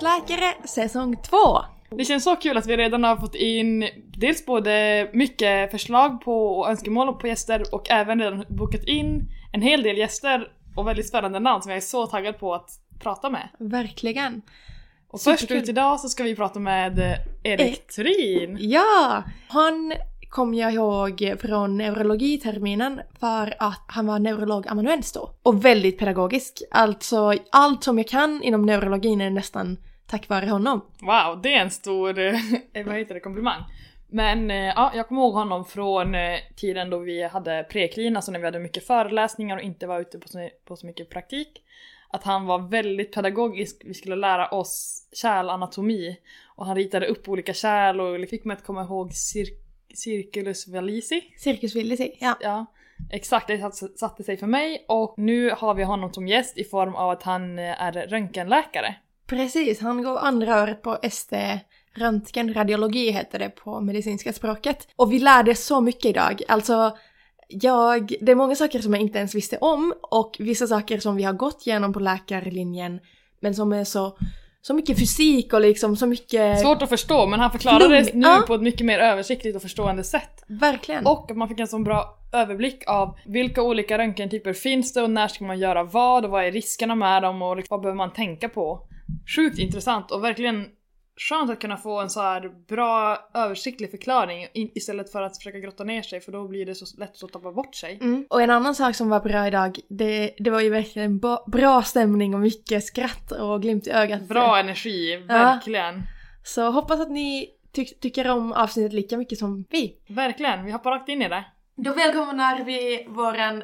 till Lyckans läkare säsong 2! Det känns så kul att vi redan har fått in dels både mycket förslag på och önskemål på gäster och även redan bokat in en hel del gäster och väldigt spännande namn som jag är så taggad på att prata med. Verkligen. Och först Superkul. ut idag så ska vi prata med Erik. Thurin. Ja! Han kom jag ihåg från neurologiterminen för att han var neurolog-amanuens då. Och väldigt pedagogisk. Alltså allt som jag kan inom neurologin är nästan tack vare honom. Wow, det är en stor eh, vad heter det, komplimang. Men eh, ja, jag kommer ihåg honom från eh, tiden då vi hade preklin, alltså när vi hade mycket föreläsningar och inte var ute på så, på så mycket praktik. Att han var väldigt pedagogisk, vi skulle lära oss kärlanatomi. Och han ritade upp olika kärl och fick mig att komma ihåg cir- circulus valisi. Cirkus Willisi, ja. Ja, exakt det satte- sig för mig och nu har vi honom som gäst i form av att han är röntgenläkare. Precis, han går andra året på ST Röntgen, radiologi heter det på medicinska språket. Och vi lärde så mycket idag. Alltså, jag, det är många saker som jag inte ens visste om och vissa saker som vi har gått igenom på läkarlinjen men som är så, så mycket fysik och liksom så mycket... Svårt att förstå men han förklarade det nu ja. på ett mycket mer översiktligt och förstående sätt. Verkligen. Och man fick en så bra överblick av vilka olika röntgentyper finns det och när ska man göra vad och vad är riskerna med dem och liksom vad behöver man tänka på. Sjukt intressant och verkligen skönt att kunna få en så här bra översiktlig förklaring istället för att försöka grotta ner sig för då blir det så lätt att tappa bort sig. Mm. Och en annan sak som var bra idag, det, det var ju verkligen bra stämning och mycket skratt och glimt i ögat. Bra energi, verkligen. Så hoppas att ni ty- tycker om avsnittet lika mycket som vi. Verkligen, vi hoppar rakt in i det. Då välkomnar vi våran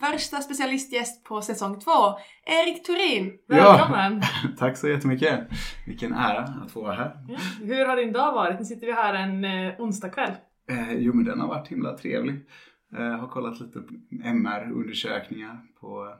första specialistgäst på säsong två, Erik Turin. Ja. Välkommen! Tack så jättemycket. Vilken ära att få vara här. Hur har din dag varit? Nu sitter vi här en eh, onsdagkväll. Eh, jo, men den har varit himla trevlig. Eh, har kollat lite på MR-undersökningar på,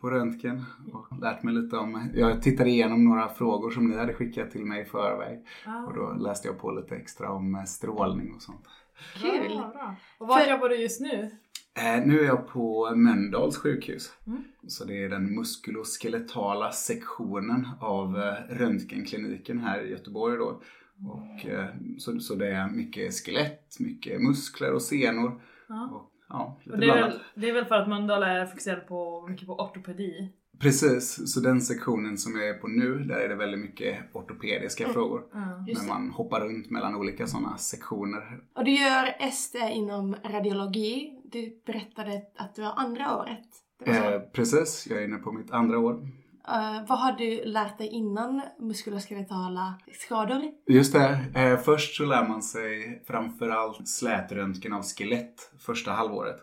på röntgen och lärt mig lite om... Jag tittade igenom några frågor som ni hade skickat till mig i förväg och då läste jag på lite extra om eh, strålning och sånt. Kul. Bra, bra. Och var För- jobbar du just nu? Eh, nu är jag på Mölndals sjukhus. Mm. Så det är den muskuloskeletala sektionen av eh, röntgenkliniken här i Göteborg då. Och, eh, så, så det är mycket skelett, mycket muskler och senor. Ja. Och, ja, lite Och det, är väl, det är väl för att Mölndal är fokuserad på mycket på ortopedi? Precis, så den sektionen som jag är på nu, där är det väldigt mycket ortopediska frågor. Mm. Just När det. man hoppar runt mellan olika sådana sektioner. Och du gör ST inom radiologi. Du berättade att du har andra året. Eh, precis, jag är inne på mitt andra år. Eh, vad har du lärt dig innan muskuloskeletala skador? Just det. Eh, först så lär man sig framförallt slätröntgen av skelett första halvåret.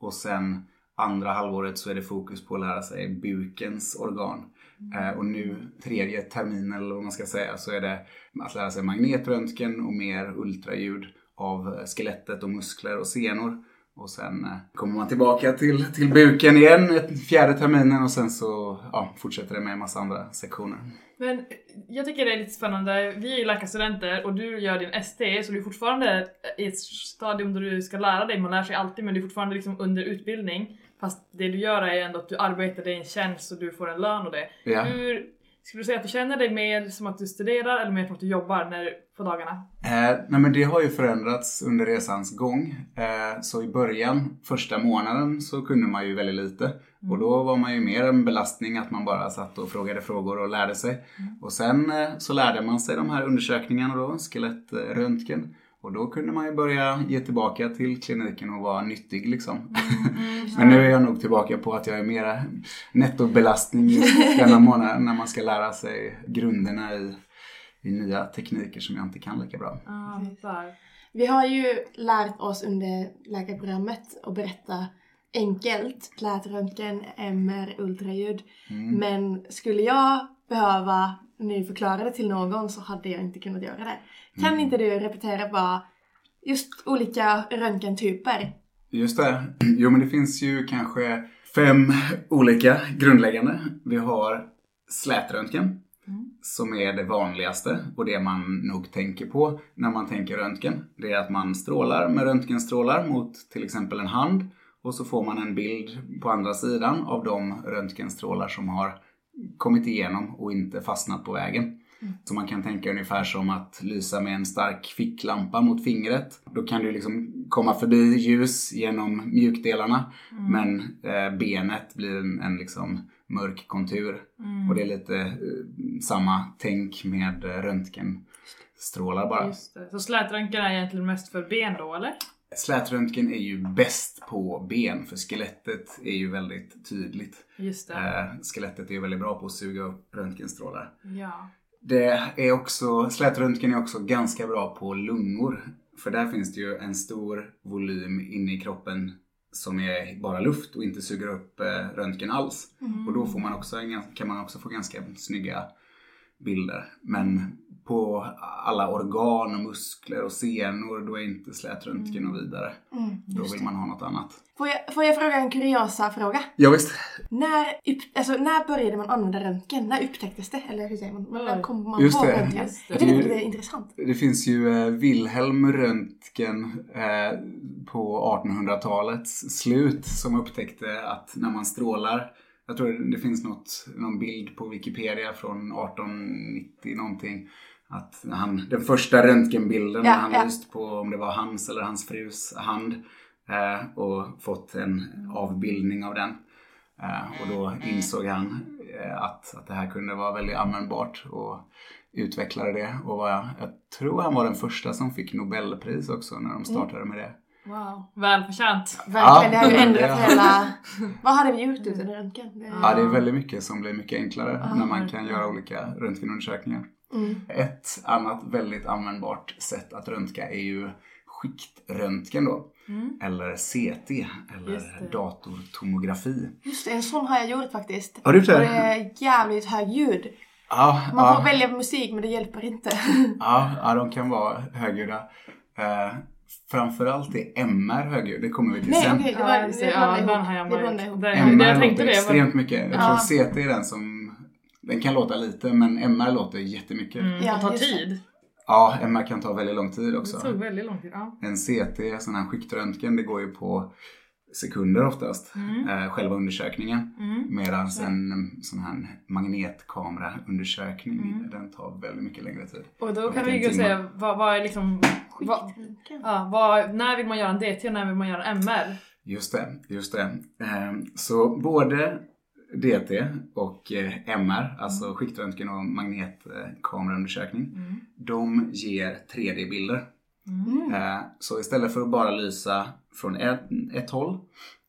Och sen andra halvåret så är det fokus på att lära sig bukens organ. Eh, och nu tredje terminen eller vad man ska säga så är det att lära sig magnetröntgen och mer ultraljud av skelettet och muskler och senor. Och sen eh, kommer man tillbaka till, till buken igen, fjärde terminen och sen så ja, fortsätter det med en massa andra sektioner. Men jag tycker det är lite spännande, vi är ju läkarstudenter och du gör din ST så du är fortfarande i ett stadium där du ska lära dig, man lär sig alltid men du är fortfarande liksom under utbildning. Fast det du gör är ändå att du arbetar, är en tjänst och du får en lön och det. Ja. Hur, skulle du säga att du känner dig mer som att du studerar eller mer som att du jobbar när, på dagarna? Eh, nej men det har ju förändrats under resans gång. Eh, så i början, första månaden, så kunde man ju väldigt lite. Och då var man ju mer en belastning att man bara satt och frågade frågor och lärde sig. Och sen eh, så lärde man sig de här undersökningarna då, skelettröntgen. Och då kunde man ju börja ge tillbaka till kliniken och vara nyttig liksom. Men nu är jag nog tillbaka på att jag är mera nettobelastning just denna månad när man ska lära sig grunderna i, i nya tekniker som jag inte kan lika bra. Fattar. Vi har ju lärt oss under läkarprogrammet att berätta enkelt, slätröntgen, MR, ultraljud. Mm. Men skulle jag behöva nu förklara det till någon så hade jag inte kunnat göra det. Kan Mm. inte du repetera bara just olika röntgentyper? Just det. Jo, men det finns ju kanske fem olika grundläggande. Vi har slätröntgen, som är det vanligaste och det man nog tänker på när man tänker röntgen. Det är att man strålar med röntgenstrålar mot till exempel en hand och så får man en bild på andra sidan av de röntgenstrålar som har kommit igenom och inte fastnat på vägen. Så man kan tänka ungefär som att lysa med en stark ficklampa mot fingret. Då kan du liksom komma förbi ljus genom mjukdelarna men eh, benet blir en, en liksom mörk kontur. Och det är lite eh, samma tänk med eh, röntgenstrålar bara. Så slätröntgen är egentligen mest för ben då eller? Slätröntgen är ju bäst på ben för skelettet är ju väldigt tydligt. Just det. Eh, skelettet är ju väldigt bra på att suga upp röntgenstrålar. Ja. Det är också, slätröntgen är också ganska bra på lungor. För där finns det ju en stor volym inne i kroppen som är bara luft och inte suger upp eh, röntgen alls. Och då får man också kan man också få ganska snygga bilder. Men på alla organ och muskler och senor då är inte slätröntgen och vidare. då vill man ha något annat. Får jag, får jag fråga en kuriosa fråga? Ja, visst. När, alltså, när började man använda röntgen? När upptäcktes det? Eller hur säger man? När kom man Just på det. röntgen? Just det. Jag tycker Det- att det är intressant. Det finns ju eh, Wilhelm Röntgen eh, på 1800-talets slut som upptäckte att när man strålar jag tror det finns något, någon bild på Wikipedia från 1890 någonting. Att han, den första röntgenbilden Ja, när han ja. lyst på om det var hans eller hans frus hand eh, och fått en avbildning av den. Eh, och då insåg han eh, att, att det här kunde vara väldigt användbart och utvecklade det. Och var, jag tror han var den första som fick Nobelpris också när de startade med det. Wow. Välförtjänt. Verkligen, det har ju Ja, ändrat det- hela... Vad hade vi gjort utan röntgen? Det... Ja, det är väldigt mycket som blir mycket enklare Ja, när man kan göra olika röntgenundersökningar. Mm. Ett annat väldigt användbart sätt att röntga är ju skiktröntgen då. Mm. Eller CT, eller Just det. datortomografi. Just det, en sån har jag gjort faktiskt. Har du gjort det? Och det är jävligt hög ljud. Ja, Man ja, får välja musik men det hjälper inte. ja, ja, de kan vara högljudda. Eh, framförallt är MR högljudd, det kommer vi till Nej sen. okej, det Ja, var just det det. Ja, den har jag Det blandade ihop. Det- MR jag tänkte låter det, extremt mycket. Jag Ja. tror CT är den som den kan låta lite men MR låter jättemycket. Mm, Ja, och tar det. tid. Ja, MR kan ta väldigt lång tid Det också. tog väldigt lång tid. Ja. En CT, sån här skiktröntgen, det går ju på sekunder oftast. Mm. Eh, själva undersökningen. Mm. Medan en sån här magnetkameraundersökning, Mm. den tar väldigt mycket längre tid. Och då kan vi ju säga vad, vad är liksom... Vad, Skiktröntgen. ja, vad, när vill man göra en DT och när vill man göra en MR? Just det, just det. Eh, så både DT och eh, MR, alltså skiktröntgen och magnetkameraundersökning, Mm. de ger 3D-bilder. Mm. Eh, Så istället för att bara lysa från ett, ett håll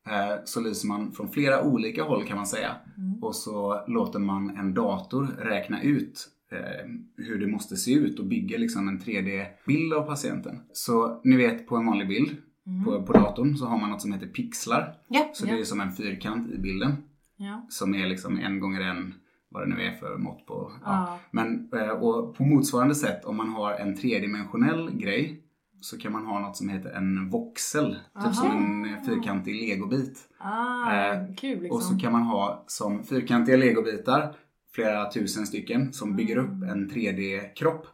eh, så lyser man från flera olika håll kan man säga. Mm. Och så låter man en dator räkna ut hur det måste se ut och bygga liksom en 3D-bild av patienten. Så ni vet på en vanlig bild på, på datorn så har man något som heter pixlar. Ja. Så det Ja. är som en fyrkant i bilden Ja. som är liksom en gånger en vad det nu är för mått på. Ja. Ja. Men eh, och på motsvarande sätt om man har en tredimensionell grej så kan man ha något som heter en voxel. Aha. Typ som en eh, fyrkantig legobit. Ah, Eh, kul liksom. Och så kan man ha som fyrkantiga legobitar flera tusen stycken som bygger upp Mm. en 3D-kropp.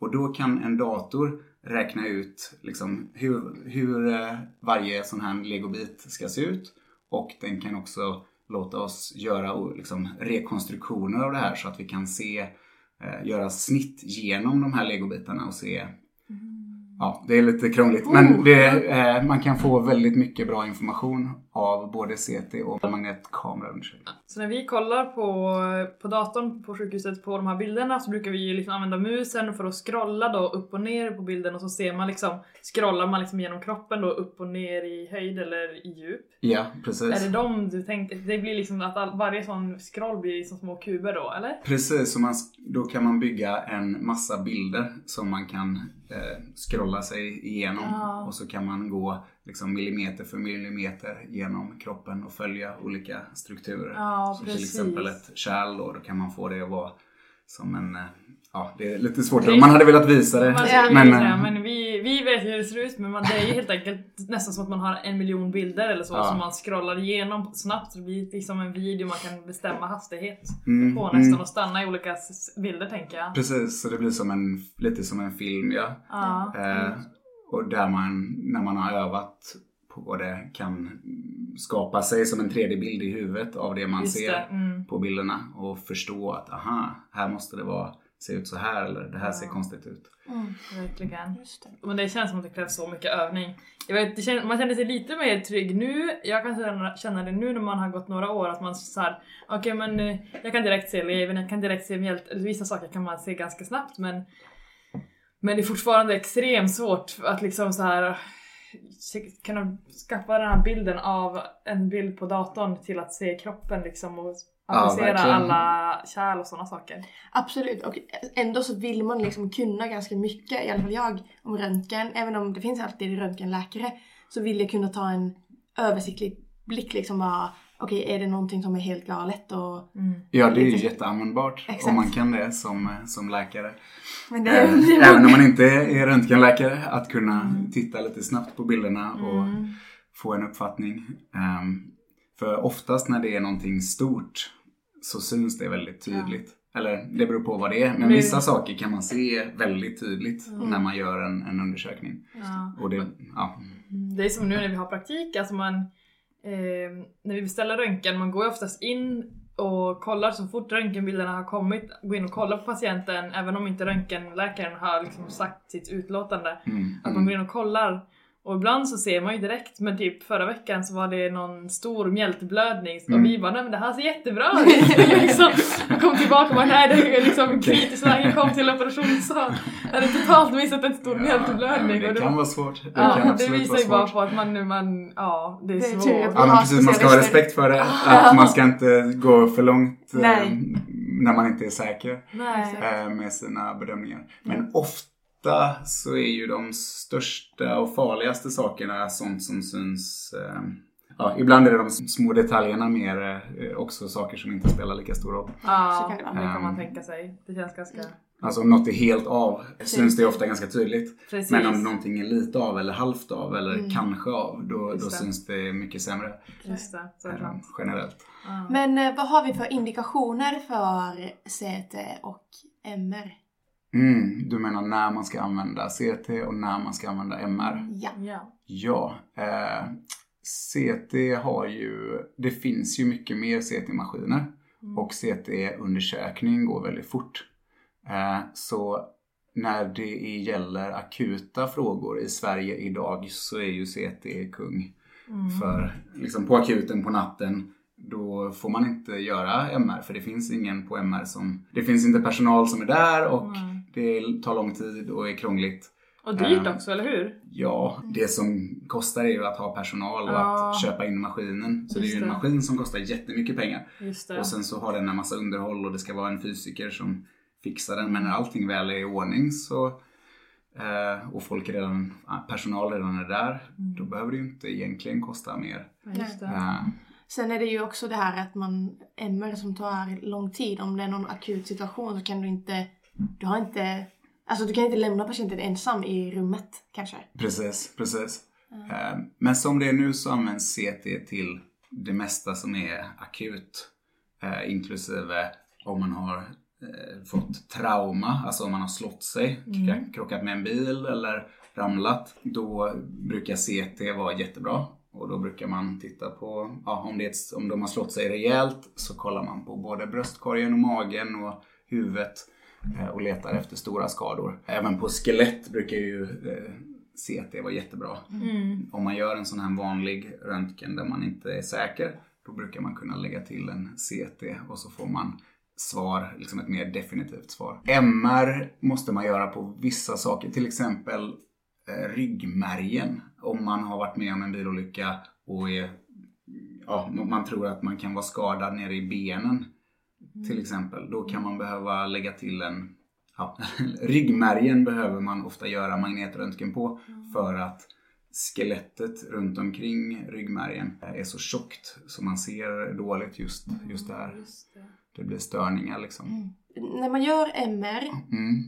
Och då kan en dator räkna ut liksom hur, hur eh, varje sån här legobit ska se ut. Och den kan också låta oss göra liksom, rekonstruktioner av det här så att vi kan se, eh, göra snitt genom de här legobitarna och se Ja, det är lite krångligt men Oh. det, eh, man kan få väldigt mycket bra information av både CT och magnetkameraundersökning. Så när vi kollar på, på datorn på sjukhuset på de här bilderna så brukar vi ju liksom använda musen för att scrolla då upp och ner på bilden och så ser man liksom, scrollar man liksom genom kroppen då upp och ner i höjd eller i djup. Ja, precis. Är det de du tänkte, det blir liksom att all, varje sån scroll blir som små kuber då eller? Precis, så man, då kan man bygga en massa bilder som man kan eh, scrolla sig igenom. Ja. Och så kan man gå liksom millimeter för millimeter genom kroppen och följa olika strukturer. Ja så till precis. exempel ett kärl då, då kan man få det att vara som en... eh, Ja, det är lite svårt. Det- Man hade velat visa det. Ja. men, men, eh, men vi, vi vet hur det ser ut men man, det är ju helt enkelt nästan som att man har en miljon bilder eller så Ja. som man scrollar igenom snabbt. Så det blir liksom en video man kan bestämma hastighet mm, på nästan mm, och stanna i olika bilder tänker jag. Precis, så det blir som en, lite som en film ja. Ja. Eh, och där man, när man har övat på det kan skapa sig som en 3D-bild i huvudet av det man Just ser det, mm. på bilderna och förstå att aha, här måste det vara, se ut så här eller det här ser Ja. konstigt ut. Verkligen. Just det. Men det känns som att det krävs så mycket övning. Jag vet, känns, man känner sig lite mer trygg nu. Jag kan känna, det nu när man har gått några år att man så här, okej men eh, jag kan direkt se leven, jag kan direkt se mjält, vissa saker kan man se ganska snabbt men men det är fortfarande extremt svårt att liksom så här kunna skaffa den här bilden av en bild på datorn till att se kroppen liksom och Ja, applicera verkligen. alla kärl och sådana saker. Absolut, och ändå så vill man liksom kunna ganska mycket, i alla fall jag, om röntgen. Även om det finns alltid röntgenläkare så vill jag kunna ta en översiktlig blick liksom bara okej, är det någonting som är helt galet och... Ja, det är ju jätteanvändbart Exakt. om man kan det som, som läkare. Men det, Eh, det är Även om man inte är röntgenläkare, att kunna titta lite snabbt på bilderna och få en uppfattning. Ehm, för oftast när det är någonting stort så syns det väldigt tydligt. Eller det beror på vad det är, men Men- vissa saker kan man se väldigt tydligt när man gör en, en undersökning. Ja. Och det, ja, Det är som nu när vi har praktik, alltså man, eh, när vi beställer röntgen, man går ju oftast in och kollar så fort röntgenbilderna har kommit, går in och kollar på patienten även om inte röntgenläkaren har liksom sagt sitt utlåtande. mm, Att man går in och kollar. Och ibland så ser man ju direkt, men typ förra veckan så var det någon stor mjältblödning och Mm. vi bara nej men det här ser jättebra ut. liksom, och kom tillbaka och bara nej det är liksom kritiskt läge, kom till operationssal. Jag hade totalt missat en stor mjältblödning. det och det kan var- vara svårt. Det Ja, kan det visar ju bara på att man, man ja, det är Det är svårt. att- Ja men precis, man ska ha respekt för det. Att man ska inte gå för långt eh, Nej. när man inte är säker. Nej. eh, med sina bedömningar. Men ofta så är ju de största och farligaste sakerna sånt som syns eh, Ja, ibland är det de små detaljerna mer eh, också saker som inte spelar lika stor roll. Ja, Så kan det kan man Ehm. tänka sig. Det känns ganska... Alltså om något är helt av syns det ofta ganska tydligt. Precis. Men om någonting är lite av eller halvt av eller Mm. kanske av då, då syns det mycket sämre Just det, så är det eh, sant. generellt. Ja. Men eh, vad har vi för indikationer för CT och MR? Mm, du menar när man ska använda CT och när man ska använda MR? Ja. Ja. Ja, eh, CT har ju, det finns ju mycket mer CT-maskiner Mm. och CT-undersökning går väldigt fort. Eh, så när det gäller akuta frågor i Sverige idag så är ju CT kung. Mm. För liksom på akuten på natten då får man inte göra MR för det finns ingen på MR som, det finns inte personal som är där och Nej. Det tar lång tid och är krångligt. Och dyrt Ehm, också, eller hur? Ja, det som kostar är ju att ha personal och Ja. att köpa in maskinen. Så det är Just ju en maskin som kostar jättemycket pengar. Just det. Och sen så har den en massa underhåll och det ska vara en fysiker som fixar den. Men när allting väl är i ordning så eh, och folk redan, personal redan är där, Mm. då behöver det ju inte egentligen kosta mer. Just. Eh, Sen är det ju också det här att man MR som tar lång tid. Om det är någon akut situation så kan du inte, du har inte, alltså du kan inte lämna patienten ensam i rummet kanske. Precis, precis. Eh, Men som det är nu så används CT till det mesta som är akut. Eh, Inklusive om man har eh, fått trauma, alltså om man har slått sig, kra- krockat med en bil eller ramlat. Då brukar CT vara jättebra. Och då brukar man titta på, ja, om, det om de har slått sig rejält så kollar man på både bröstkorgen och magen och huvudet och letar efter stora skador. Även på skelett brukar ju eh, CT vara jättebra. Mm. Om man gör en sån här vanlig röntgen där man inte är säker, då brukar man kunna lägga till en CT och så får man svar, liksom ett mer definitivt svar. MR måste man göra på vissa saker, till exempel eh, ryggmärgen. Om man har varit med om en bilolycka och är, ja, man tror att man kan vara skadad nere i benen till exempel. Då kan man behöva lägga till en ja, ryggmärgen behöver man ofta göra magnetröntgen på för att skelettet runt omkring ryggmärgen är så tjockt så man ser dåligt just, just där. Just det. Det blir störningar liksom. När man gör MR, Mm.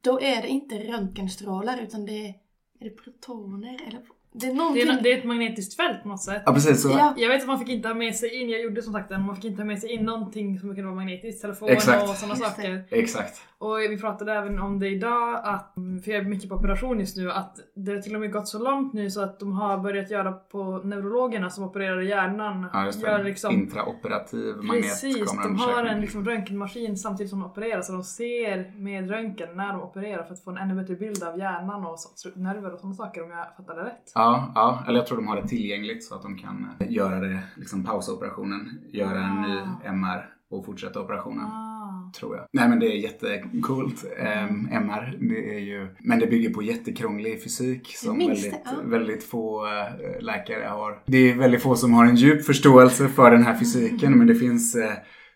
då är det inte röntgenstrålar utan det är, är det protoner eller Det är Det någonting... är, det är ett magnetiskt fält på något sätt. Ja precis, så Ja. Jag vet att man fick inte ha med sig in, jag gjorde som sagt den, man fick inte ha med sig in någonting som kunde vara magnetiskt, telefon Exakt. och sådana det. saker. exakt. Och vi pratade även om det idag, att, för jag är mycket på operation just nu, att det har till och med gått så långt nu så att de har börjat göra på neurologerna som opererar hjärnan. Ja, just gör det. liksom, Intraoperativ Precis, de har en liksom röntgenmaskin samtidigt som de opererar så de ser med röntgen när de opererar för att få en ännu bättre bild av hjärnan och så, nerver och sådana saker om jag fattar det rätt. Ja, ja, eller jag tror de har det tillgängligt så att de kan göra det, liksom pausa operationen, göra en ny Ah. MR och fortsätta operationen. Ah. Tror jag. Nej men det är jättecoolt. Um, MR, det är ju, men det bygger på jättekrånglig fysik som väldigt, det, ja. väldigt få eh, läkare har. Det är väldigt få som har en djup förståelse för den här fysiken men det finns uh,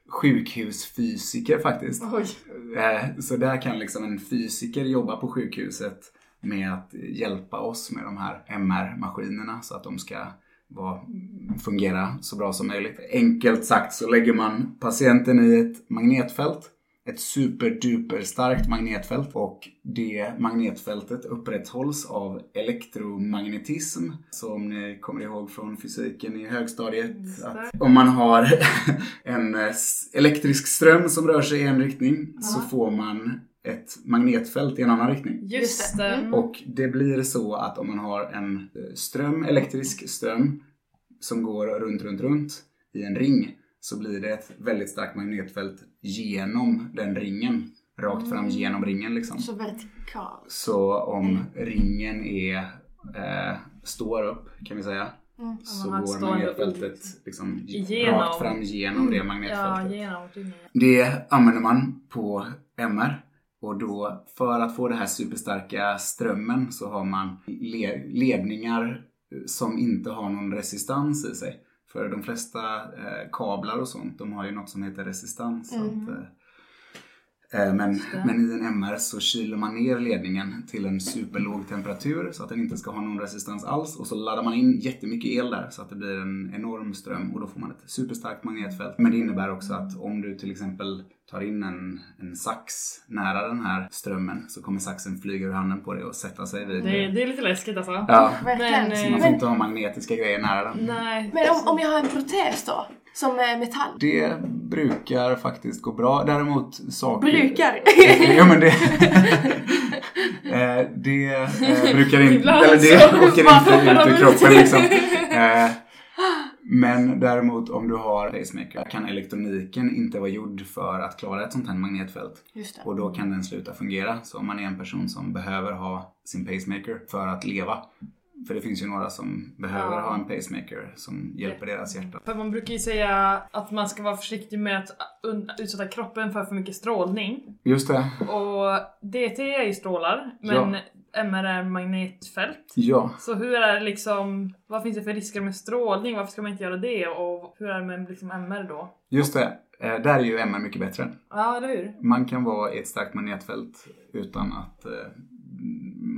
sjukhusfysiker faktiskt. Eh, Så där kan liksom en fysiker jobba på sjukhuset med att hjälpa oss med de här MR-maskinerna så att de ska vara, fungera så bra som möjligt. Enkelt sagt så lägger man patienten i ett magnetfält ett superduper starkt magnetfält och det magnetfältet upprätthålls av elektromagnetism. Så om ni kommer ihåg från fysiken i högstadiet det. att om man har en elektrisk ström som rör sig i en riktning så får man ett magnetfält i en annan riktning. Just det. det. Mm. Och det blir så att om man har en eh, ström, elektrisk ström som går runt, runt, runt i en ring så blir det ett väldigt starkt magnetfält genom den ringen. Rakt fram genom ringen liksom. Så vertikal. Så om ringen är, eh, står upp kan vi säga, Mm. så går magnetfältet liksom rakt fram genom det Ja, magnetfältet. genom ringen. Det använder man på MR. Och då för att få det här superstarka strömmen så har man le- ledningar som inte har någon resistans i sig. För de flesta eh, kablar och sånt, de har ju något som heter resistans. Mm. Att, eh, eh, men, Just det. men i en MR så kyler man ner ledningen till en superlåg temperatur så att den inte ska ha någon resistans alls. Och så laddar man in jättemycket el där så att det blir en enorm ström och då får man ett superstarkt magnetfält. Men det innebär också att om du till exempel tar in en, en sax nära den här strömmen så kommer saxen flyga ur handen på dig och sätta sig vid Det, är- det är lite läskigt alltså. Ja, Verkligen. Men, så eh, man får men, inte ha magnetiska grejer nära den. Nej. men om, om jag har en protes då? Som är metall? Det brukar faktiskt gå bra. Däremot saker... Brukar? ja men det... eh, det eh, brukar inte... Ibland Eller det så åker inte ut ur kroppen liksom. Eh, men däremot om du har pacemaker kan elektroniken inte vara gjord för att klara ett sånt här magnetfält. Och då kan den sluta fungera. Så om man är en person som behöver ha sin pacemaker för att leva. För det finns ju några som behöver Ja. ha en pacemaker som hjälper deras hjärta. För man brukar ju säga att man ska vara försiktig med att utsätta kroppen för för mycket strålning. Just det. Och DT är ju strålar, men MR är magnetfält. Ja. Så hur är det liksom, vad finns det för risker med strålning? Varför ska man inte göra det? Och hur är det med liksom MR då? Just det. Eh, där är ju MR mycket bättre. Ja, eller hur? Man kan vara i ett starkt magnetfält utan att eh,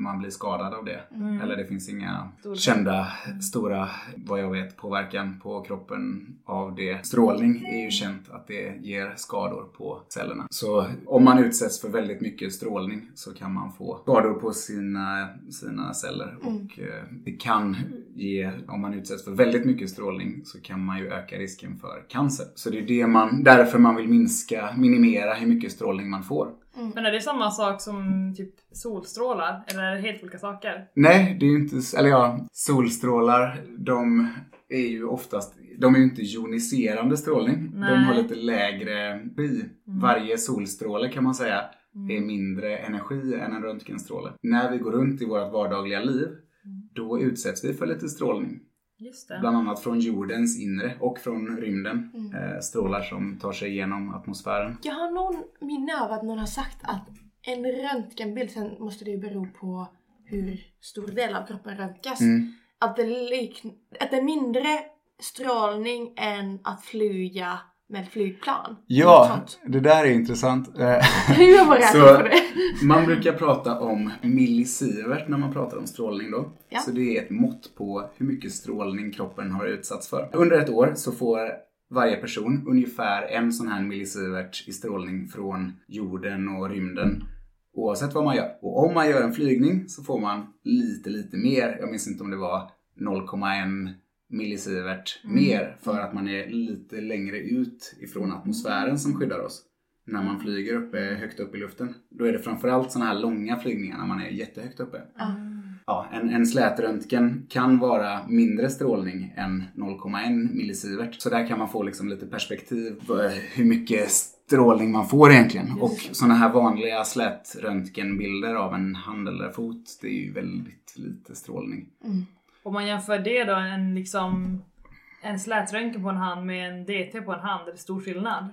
man blir skadad av det. Mm. Eller det finns inga Stor- kända stora, vad jag vet, påverkan på kroppen av det. Strålning är ju känt att det ger skador på cellerna. Så om man utsätts för väldigt mycket strålning så kan man få skador på sina, sina celler. Och eh, det kan ge, om man utsätts för väldigt mycket strålning så kan man ju öka risken för cancer. Så det är det man, därför man vill minska, minimera hur mycket strålning man får. Men är det samma sak som typ solstrålar? Eller är det helt olika saker? Nej, det är ju inte, eller ja, solstrålar, de är ju oftast, de är ju inte joniserande strålning. De Nej. har lite lägre energi. Varje solstråle kan man säga är mindre energi än en röntgenstråle. När vi går runt i vårt vardagliga liv, då utsätts vi för lite strålning. Bland annat från jordens inre och från rymden. Mm. Eh, strålar som tar sig igenom atmosfären. Jag har någon minne av att någon har sagt att en röntgenbild, sen måste det ju bero på hur stor del av kroppen röntgas, Mm. att, det lik, att det är mindre strålning än att flyga med flygplan. Ja, det där är intressant. Man Så- räknat på det? Man brukar prata om millisievert när man pratar om strålning då. Ja. Så det är ett mått på hur mycket strålning kroppen har utsatts för. Under ett år så får varje person ungefär en sån här millisievert i strålning från jorden och rymden. Oavsett vad man gör. Och om man gör en flygning så får man lite, lite mer. Jag minns inte om det var 0,1 millisievert mer för att man är lite längre ut ifrån atmosfären som skyddar oss. När man flyger uppe, högt upp i luften. Då är det framförallt sådana här långa flygningar när man är jättehögt uppe. Ja, en, en slätröntgen kan vara mindre strålning än 0,1 millisievert. Så där kan man få liksom lite perspektiv på hur mycket strålning man får egentligen. Och sådana här vanliga slätröntgenbilder av en hand eller fot, det är ju väldigt lite strålning. Om man jämför det då, en liksom en slätröntgen på en hand med en DT på en hand, är det stor skillnad?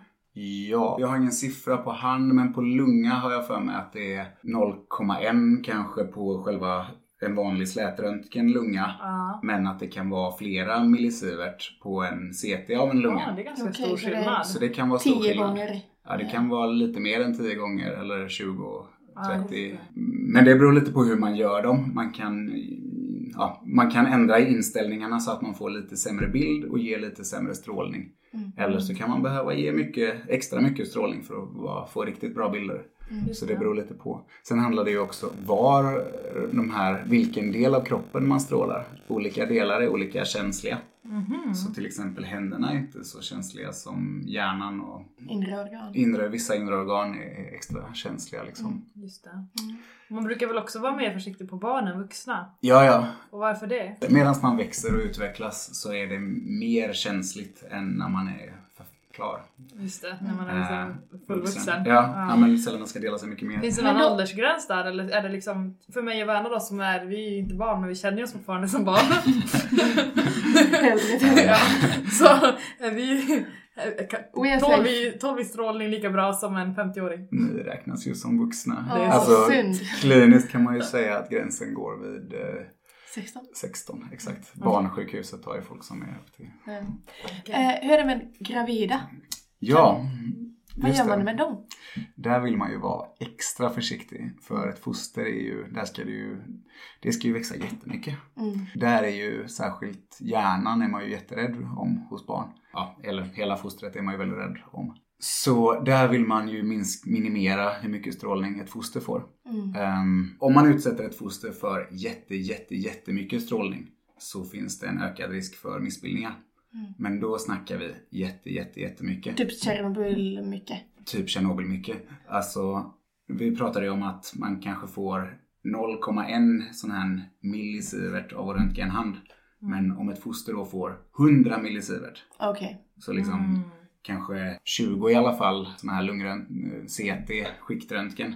Ja, jag har ingen siffra på hand men på lunga har jag för mig att det är 0,1 kanske på själva en vanlig slätröntgen lunga. Ja. Men att det kan vara flera millisievert på en CT av en lunga. Ja, det är ganska Okej, stor det skillnad. Så det kan vara stor Tio skillnad. gånger. Ja, det kan vara lite mer än 10 gånger eller 20, Ja, 30. just Men det beror lite på hur man gör dem. Man kan, ja, man kan ändra inställningarna så att man får lite sämre bild och ger lite sämre strålning. Eller så kan man behöva ge mycket, extra mycket strålning för att få riktigt bra bilder. Så det beror lite på. Sen handlar det ju också var de här, vilken del av kroppen man strålar. Olika delar är olika känsliga. Så till exempel händerna är inte så känsliga som hjärnan och Inre organ. inre, vissa inre organ är extra känsliga liksom. Just det. Man brukar väl också vara mer försiktig på barn än vuxna? Ja, ja. Och varför det? Medan man växer och utvecklas så är det mer känsligt än när man är klar. Just det, när man är liksom fullvuxen. Ja, ja. men cellerna ska dela sig mycket mer. Finns det Men någon då- åldersgräns där eller är det liksom, för mig och Verna då som är, vi är ju inte barn men vi känner oss fortfarande som barn. ja, så är vi, We are 12 safe. i, 12 i strålning lika bra som en 50-åring. Ni räknas ju som vuxna. Ja, Alltså, synd. kliniskt kan man ju säga att gränsen går vid eh, 16. 16, exakt. Barnsjukhuset har ju folk som är upp till... Eh, hur är det med gravida? Ja, Vad gör man med dem? Där vill man ju vara extra försiktig. För ett foster är ju, där ska det ju, det ska ju växa jättemycket. Mm. Där är ju särskilt hjärnan är man ju jätterädd om hos barn. Ja, eller hela fostret är man ju väldigt rädd om. Så där vill man ju minsk, minimera hur mycket strålning ett foster får. Mm. Ehm, om man utsätter ett foster för jätte, jätte, jättemycket strålning så finns det en ökad risk för missbildningar. Men då snackar vi jätte, jätte, jättemycket. Typ Tjernobyl mycket. Typ Tjernobyl mycket. Alltså, vi pratade ju om att man kanske får 0,1 sån här millisievert av att röntga en hand. Men om ett foster då får 100 millisievert, Okej. så liksom kanske 20 i alla fall såna här lungrönt, CT, skiktröntgen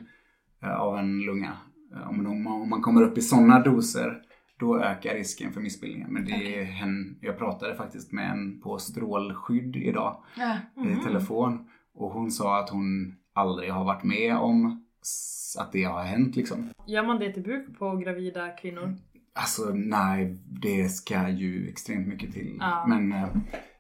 eh, av en lunga. Eh, Om man, om man kommer upp i sådana doser då ökar risken för missbildningar. Men det är hen, jag pratade faktiskt med en på strålskydd idag Ja. i telefon. Och hon sa att hon aldrig har varit med om att det har hänt liksom. Gör man det till bruk på gravida kvinnor? Alltså nej, det ska ju extremt mycket till. Ja. Men, eh,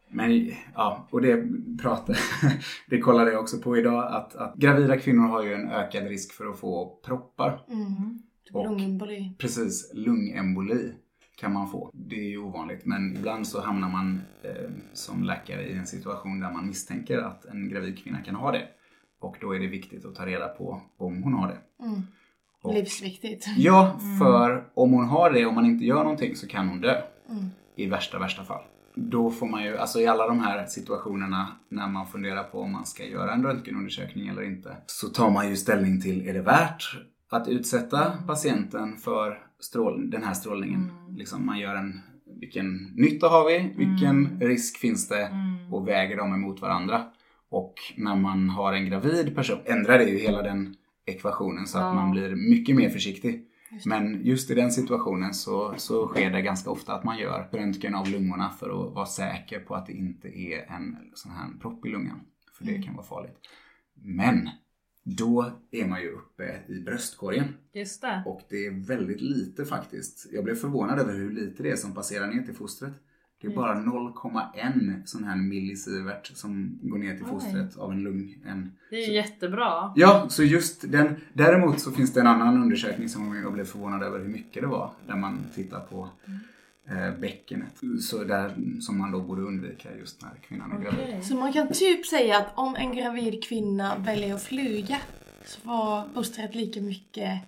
men ja, och det pratade, det kollade jag också på idag att, att gravida kvinnor har ju en ökad risk för att få proppar. Mm. Typ Och- lungemboli. Precis, lungemboli kan man få. Det är ju ovanligt men ibland så hamnar man eh, som läkare i en situation där man misstänker att en gravid kvinna kan ha det. Och då är det viktigt att ta reda på om hon har det. Mm. Och- Livsviktigt. Ja, för om hon har det, om man inte gör någonting så kan hon dö. Mm. I värsta, värsta fall. Då får man ju, alltså i alla de här situationerna när man funderar på om man ska göra en röntgenundersökning eller inte. Så tar man ju ställning till, är det värt att utsätta patienten för strål, den här strålningen? Liksom man gör en, vilken nytta har vi? Vilken risk finns det? Och väger dem emot varandra. Och när man har en gravid person ändrar det ju hela den ekvationen så att Ja. man blir mycket mer försiktig. Men just i den situationen så, så sker det ganska ofta att man gör röntgen av lungorna för att vara säker på att det inte är en sån här propp i lungan. För det kan vara farligt. Men då är man ju uppe i bröstkorgen. Just det. Och det är väldigt lite faktiskt. Jag blev förvånad över hur lite det är som passerar ner till fostret. Det är bara 0,1 sån här millisievert som går ner till Oj. fostret av en lung. En, Det är ju jättebra. Ja, så just den. Däremot så finns det en annan undersökning som jag blev förvånad över hur mycket det var. Där man tittar på eh, bäckenet. Så där, som man då borde undvika just när kvinnan är gravid. Okej. Så man kan typ säga att om en gravid kvinna väljer att flyga så får fostret lika mycket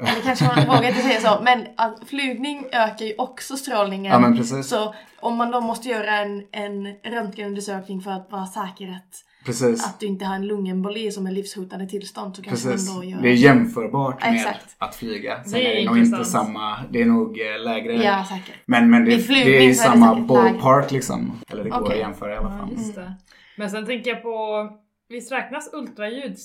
eller kanske man vågar inte säga så, men att flygning ökar ju också strålningen. Ja men precis. Så om man då måste göra en, en röntgenundersökning för att vara säker att, Precis. att du inte har en lungemboli som är livshotande tillstånd så kanske Precis. man då gör... Det är jämförbart med Exakt. att flyga. Sen Det är är det nog inte samma, det är nog eh, lägre. Ja, säkert. Men, men det, det är är det samma säkert ballpark liksom. Eller det går Okej. att jämföra i alla Ja, fall. just det. Men sen tänker jag på, visst räknas ultraljud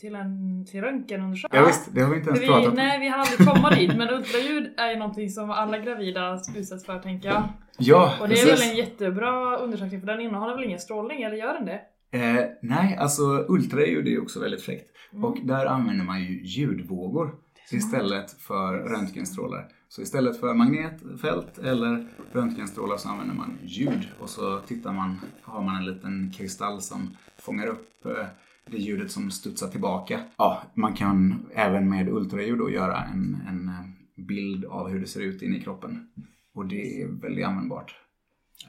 till, en till röntgenundersökning? Ja, visst, det har vi inte ens pratat vi, om. nej, vi har aldrig komma dit, men ultraljud är ju någonting som alla gravida utsätts för tänker jag. Ja, Och det är väl en jättebra undersökning för den innehåller väl ingen strålning, eller gör den det? Eh, nej, alltså ultraljud är ju också väldigt fräckt. Mm. Och där använder man ju ljudvågor istället för röntgenstrålar. Så istället för magnetfält eller röntgenstrålar så använder man ljud. Och så tittar man, har man en liten kristall som fångar upp eh, det ljudet som studsar tillbaka. Ja, man kan även med ultraljud då göra en, en eh, bild av hur det ser ut inne i kroppen. Och det är väldigt användbart.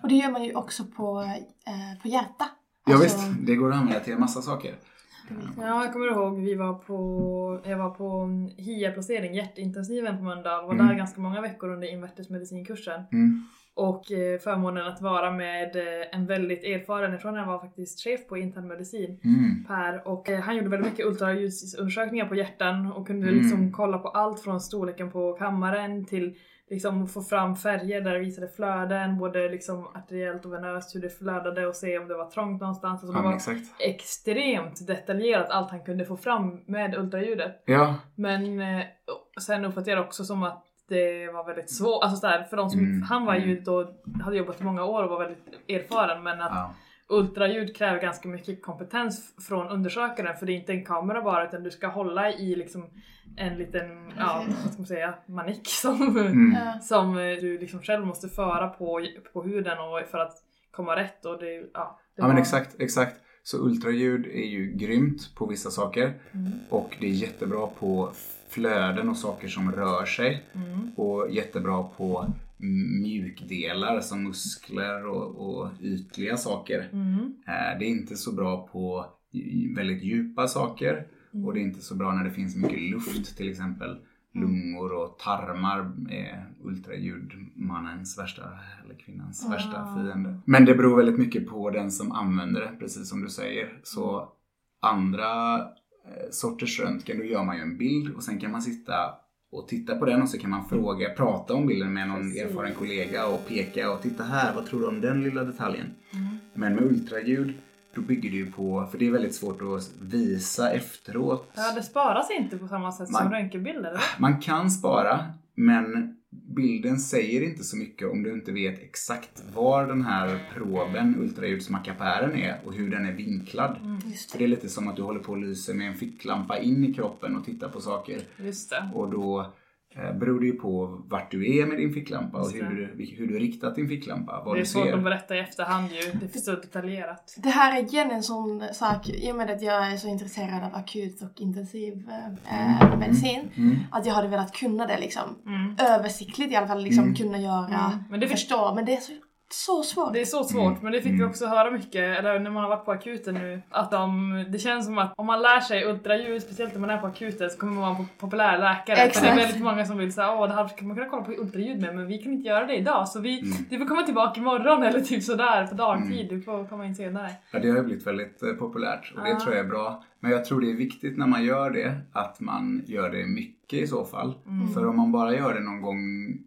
Och det gör man ju också på, eh, på hjärta. Ja Alltså, visst, det går att använda till en massa saker. Ja, jag kommer ihåg vi var på, jag var på HIA-placering, hjärtintensiven på Mölndal. Var Mm. där ganska många veckor under invärtesmedicinkursen. Mm. Och eh, förmånen att vara med eh, en väldigt erfaren, jag tror han var faktiskt chef på internmedicin, Mm. Per. Och eh, han gjorde väldigt mycket ultraljudsundersökningar på hjärtan och kunde Mm. liksom kolla på allt från storleken på kammaren till liksom få fram färger där det visade flöden, både liksom arteriellt och venöst, hur det flödade och se om det var trångt någonstans. Alltså Ja, det var exakt. extremt detaljerat allt han kunde få fram med ultraljudet. Ja, Men sen uppfattade jag det också som att det var väldigt svårt, alltså så här, för de som, Mm, han var ju mm. då, hade jobbat i många år och var väldigt erfaren men att ja. ultraljud kräver ganska mycket kompetens från undersökaren för det är inte en kamera bara utan du ska hålla i liksom en liten, ja vad ska man säga, manik som, Mm. som eh, du liksom själv måste föra på, på huden och för att komma rätt och det, ja. Det ja men exakt, exakt. Så ultraljud är ju grymt på vissa saker Mm. och det är jättebra på flöden och saker som rör sig Mm. och jättebra på mjukdelar som muskler och, och ytliga saker. Mm. Eh, Det är inte så bra på väldigt djupa saker och det är inte så bra när det finns mycket luft, till exempel lungor och tarmar är ultraljudmannens värsta, eller kvinnans värsta Ah. fiende. Men det beror väldigt mycket på den som använder det, precis som du säger. Så andra eh, sorters röntgen, då gör man ju en bild och sen kan man sitta och titta på den och så kan man fråga, prata om bilden med någon Precis. erfaren kollega och peka och titta här, vad tror du om den lilla detaljen? Mm. Men med ultraljud, då bygger det ju på, för det är väldigt svårt att visa efteråt. Ja, det sparas inte på samma sätt som Man- röntgenbilder eller? Man kan spara, men bilden säger inte så mycket om du inte vet exakt var den här proben, ultraljudsmackapären är och hur den är vinklad. Just För det är lite som att du håller på och lyser med en ficklampa in i kroppen och tittar på saker. Just det. Och då beror det ju på vart du är med din ficklampa och hur du, hur du riktat din ficklampa. Vad Det är du svårt ser. att berätta i efterhand ju, det är så detaljerat. Det här är igen en sån sak, i och med att jag är så intresserad av akut och intensiv eh, eh, medicin, Mm. att jag hade velat kunna det liksom. Mm. Översiktligt i alla fall, liksom Mm. kunna göra, Mm. Men det- förstå. Men det är så, så svårt. Det är så svårt, Mm. men det fick vi Mm. också höra mycket, eller när man har varit på akuten nu, att de, det känns som att om man lär sig ultraljud, speciellt när man är på akuten, så kommer man vara en populär läkare. För det Exakt. är väldigt många som vill säga åh det här ska man kunna kolla på ultraljud med, men vi kan inte göra det idag, så vi, Mm. du får komma tillbaka imorgon eller typ sådär på dagtid, Mm. du får komma in senare. Ja, det har ju blivit väldigt eh, populärt och det Ja. tror jag är bra. Men jag tror det är viktigt när man gör det att man gör det mycket i så fall. Mm. För om man bara gör det någon gång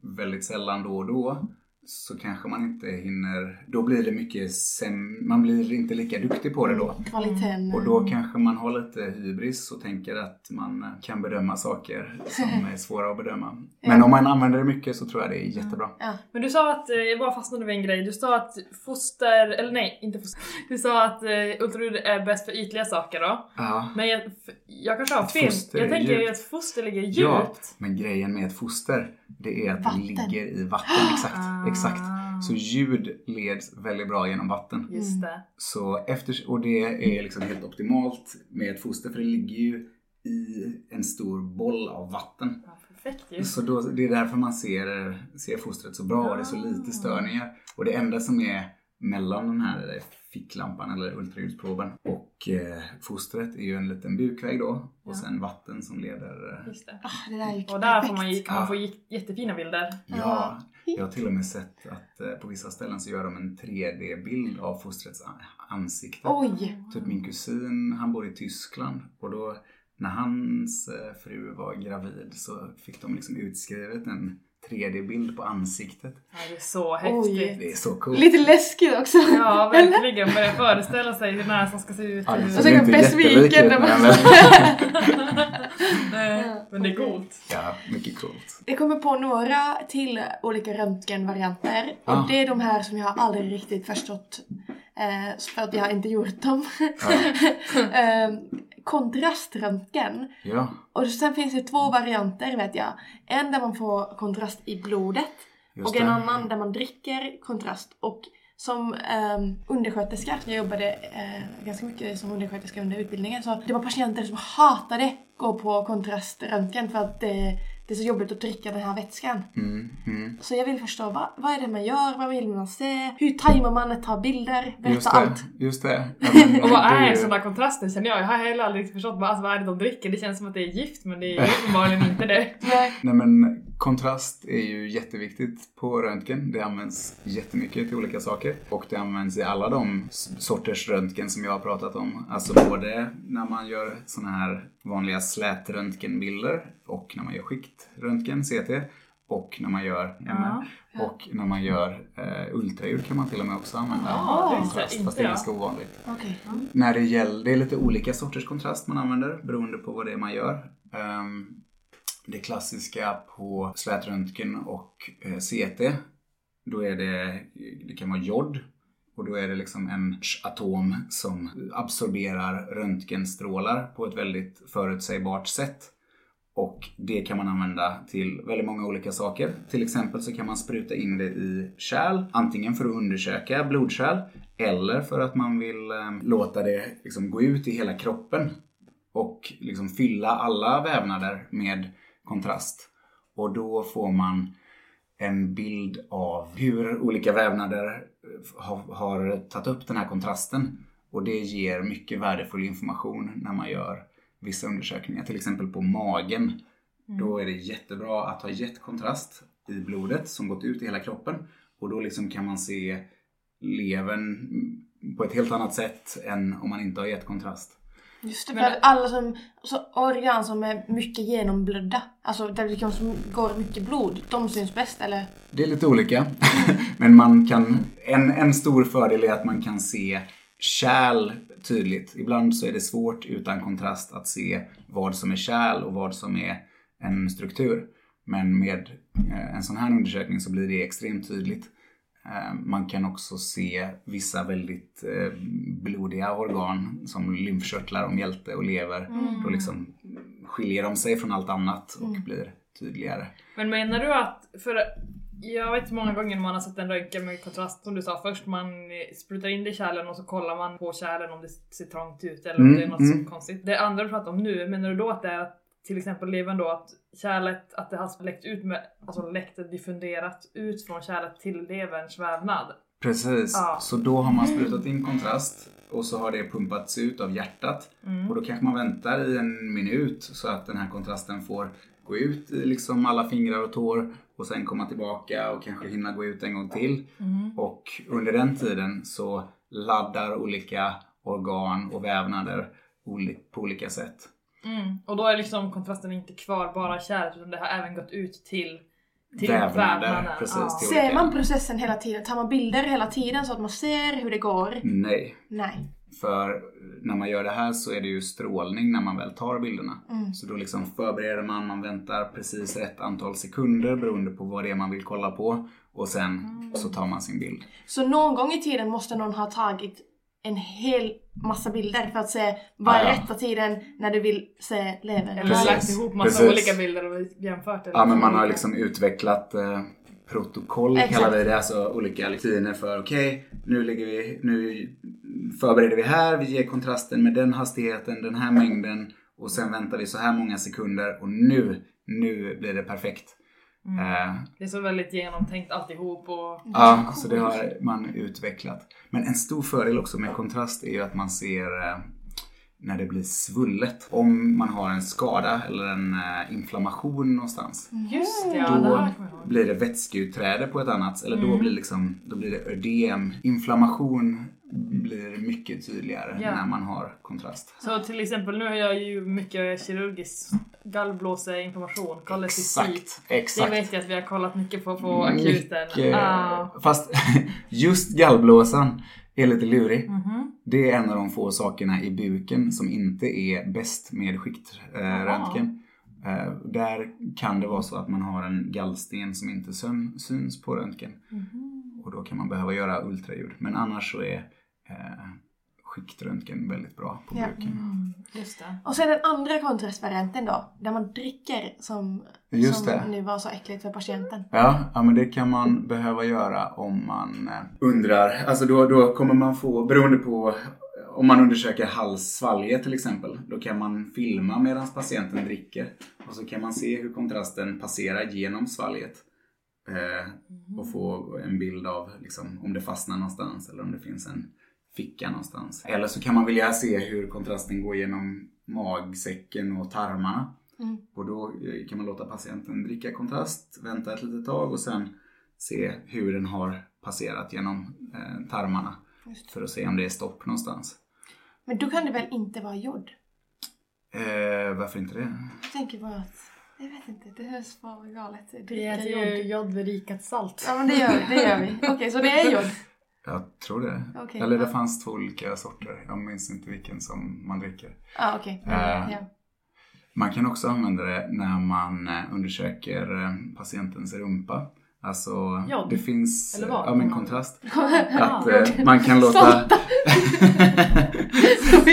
väldigt sällan då och då så kanske man inte hinner, då blir det mycket säm, man blir inte lika duktig på det då. Kvaliteten. Och då kanske man har lite hybris och tänker att man kan bedöma saker som är svåra att bedöma. Men om man använder det mycket så tror jag det är jättebra. Ja. Men du sa att, eh, jag bara fastnade vid en grej, du sa att foster, eller nej, inte foster. Du sa att eh, ultraljud är bäst för ytliga saker då. Ja. Men jag, jag kanske har fel. Jag tänker ju djupt. att foster ligger djupt. Ja, men grejen med ett foster det är att Vatten. det ligger i vatten. Exakt, Ah. Exakt. Så ljud leds väldigt bra genom vatten. Just det. Så efter, och det är liksom helt optimalt med ett foster för det ligger ju i en stor boll av vatten. Ja, perfekt ju. Så då, det är därför man ser, ser fostret så bra och det är så lite störningar. Och det enda som är mellan den här ficklampan eller ultraljudsproben och eh, fostret är ju en liten bukväg då och Ja. sen vatten som leder eh, Just det. Ah, det där är ju Och där får man, perfekt. ju- kan man Ja. få jättefina bilder. Ja, jag har till och med sett att eh, på vissa ställen så gör de en 3D-bild av fostrets ansikte. Oj! Typ min kusin, han bor i Tyskland och då när hans eh, fru var gravid så fick de liksom utskrivet en 3D-bild på ansiktet. Ja, det är så Oj. häftigt. Det är så coolt. Lite läskigt också. Ja, verkligen. Börja föreställa sig hur näsan ska se ut. Ja, det ser så inte besviken jättelik ut, när man- men- Nej, men det är coolt. Ja, mycket coolt. Jag kommer på några till olika röntgenvarianter. Och Ah. det är de här som jag aldrig riktigt förstått. Eh, för att jag inte gjort dem. Ja. eh, kontraströntgen. Ja, Och sen finns det två varianter vet jag. En där man får kontrast i blodet. just och en det. annan där man dricker kontrast. Och som um, undersköterska, jag jobbade eh, ganska mycket som undersköterska under utbildningen, så det var patienter som hatade gå på kontraströntgen för att det, det är så jobbigt att dricka den här vätskan. Mm, mm. Så jag vill förstå, vad, vad är det man gör? Vad vill man se? Hur tajmar man att ta bilder? Berätta Just det. allt. Just det. Ja, men Och vad är ju- sådana kontraster känner jag? Jag har heller aldrig förstått vad, alltså, vad är det de dricker. Det känns som att det är gift men det är ju uppenbarligen inte det. Nej. Nej men kontrast är ju jätteviktigt på röntgen. Det används jättemycket till olika saker. Och det används i alla de sorters röntgen som jag har pratat om. Alltså både när man gör såna här vanliga slätröntgenbilder och när man gör skiktröntgen, CT. Och när man gör MR. Och när man gör eh, ultraljud kan man till och med också använda Ja, det jag kontrast. inte Fast det är ganska ovanligt. Okej. När det gäller, det är lite olika sorters kontrast man använder beroende på vad det är man gör. Ehm, det klassiska på slätröntgen och eh, CT, då är det, det kan vara jod. Och då är det liksom en atom som absorberar röntgenstrålar på ett väldigt förutsägbart sätt. Och det kan man använda till väldigt många olika saker. Till exempel så kan man spruta in det i kärl, antingen för att undersöka blodkärl eller för att man vill ehm, låta det liksom gå ut i hela kroppen och liksom fylla alla vävnader med kontrast. Och då får man en bild av hur olika vävnader har, har tagit upp den här kontrasten. Och det ger mycket värdefull information när man gör vissa undersökningar. Till exempel på magen. Då är det jättebra att ha gett kontrast i blodet som gått ut i hela kroppen. Och då liksom kan man se levern på ett helt annat sätt än om man inte har gett kontrast. Just det, Men- för att alla som, så organ som är mycket genomblödda, alltså där det liksom som går mycket blod, de syns bäst eller? Det är lite olika. Men man kan, en, en stor fördel är att man kan se kärl tydligt. Ibland så är det svårt utan kontrast att se vad som är kärl och vad som är en struktur. Men med eh, en sån här undersökning så blir det extremt tydligt. Eh, Man kan också se vissa väldigt eh, blodiga organ som lymfkörtlar och mjälte och lever. Då liksom skiljer de sig från allt annat och blir tydligare. Men menar du att, för jag vet många gånger man har sett en röntgen med kontrast som du sa först, man sprutar in det i kärlen och så kollar man på kärlen om det ser trångt ut eller om Mm, det är något mm. så konstigt. Det andra du pratar om nu, menar du då att det är att till exempel levern då att kärlet, att det har läckt ut med, alltså läckt diffunderat ut från kärlet till leverns vävnad? Precis, Ja. så då har man sprutat in kontrast och så har det pumpats ut av hjärtat. Mm. Och då kanske man väntar i en minut så att den här kontrasten får gå ut i liksom alla fingrar och tår och sen komma tillbaka och kanske hinna gå ut en gång till. Mm. Och under den tiden så laddar olika organ och vävnader på olika sätt. Mm. Och då är liksom kontrasten inte kvar bara i kärlet utan det har även gått ut till, till vävnaden. precis, Ja. Ser man processen hela tiden? Tar man bilder hela tiden så att man ser hur det går? Nej, Nej. För när man gör det här så är det ju strålning när man väl tar bilderna. Så då liksom förbereder man, man väntar precis rätt antal sekunder beroende på vad det är man vill kolla på. Och sen så tar man sin bild. Så någon gång i tiden måste någon ha tagit en hel massa bilder för att se vad är Ja, ja. rätta tiden när du vill se levern. Eller lagt ihop massa Precis. olika bilder och jämfört. Eller Ja men man har liksom utvecklat eh, protokoll Exakt. kallar vi det. Alltså olika rutiner för okej, nu ligger vi, nu förbereder vi här, vi ger kontrasten med den hastigheten, den här mängden och sen väntar vi så här många sekunder och nu, nu blir det perfekt. Eh, Det är så väldigt genomtänkt alltihop och... Ja, så det har man utvecklat. Men en stor fördel också med kontrast är ju att man ser eh, när det blir svullet. Om man har en skada eller en eh, inflammation någonstans. Just det, ja, det Då ihåg. blir det vätskeutträde på ett annat, eller Mm. då blir, liksom, då blir det ödem. Inflammation blir mycket tydligare Ja. när man har kontrast. Så till exempel nu har jag ju mycket kirurgisk gallblåseinflammation, kollecystit. Exakt, exakt. Det vet jag att vi har kollat mycket på på akuten. Mycket, Ah. Fast just gallblåsan är lite lurig. Mhm. Det är en av de få sakerna i buken som inte är bäst med skiktröntgen. Eh, där kan det vara så att man har en gallsten som inte syn, syns på röntgen. Mhm. Och då kan man behöva göra ultraljud. Men annars så är eh, skiktröntgen väldigt bra på Ja. buken. Mm, just det. Och sen den andra kontrastvarianten då, där man dricker som, Just som det. nu var så äckligt för patienten. Ja, ja, men det kan man behöva göra om man eh, undrar. Alltså då, då kommer man få, beroende på om man undersöker halssvalget till exempel, då kan man filma medan patienten dricker. Och så kan man se hur kontrasten passerar genom svalget. Eh, och få en bild av liksom, om det fastnar någonstans eller om det finns en ficka någonstans. Eller så kan man vilja se hur kontrasten går genom magsäcken och tarmarna. Mm. Och då eh, kan man låta patienten dricka kontrast, vänta ett litet tag och sen se hur den har passerat genom eh, tarmarna. Just. För att se om det är stopp någonstans. Men då kan det väl inte vara jod? Eh, varför inte det? Jag tänker bara att, jag vet inte, det hörs för galet. Dricka äter jod. ju jodberikat salt. Ja men det gör, det gör vi. Okej, så det är jod? Jag tror det. Okej, Eller det ja. fanns två olika sorter. Jag minns inte vilken som man dricker. Ja okej. Eh. Ja. Man kan också använda det när man eh, undersöker eh, patientens rumpa. Alltså, Jod? det finns... Ja, men kontrast. Att eh, man kan låta...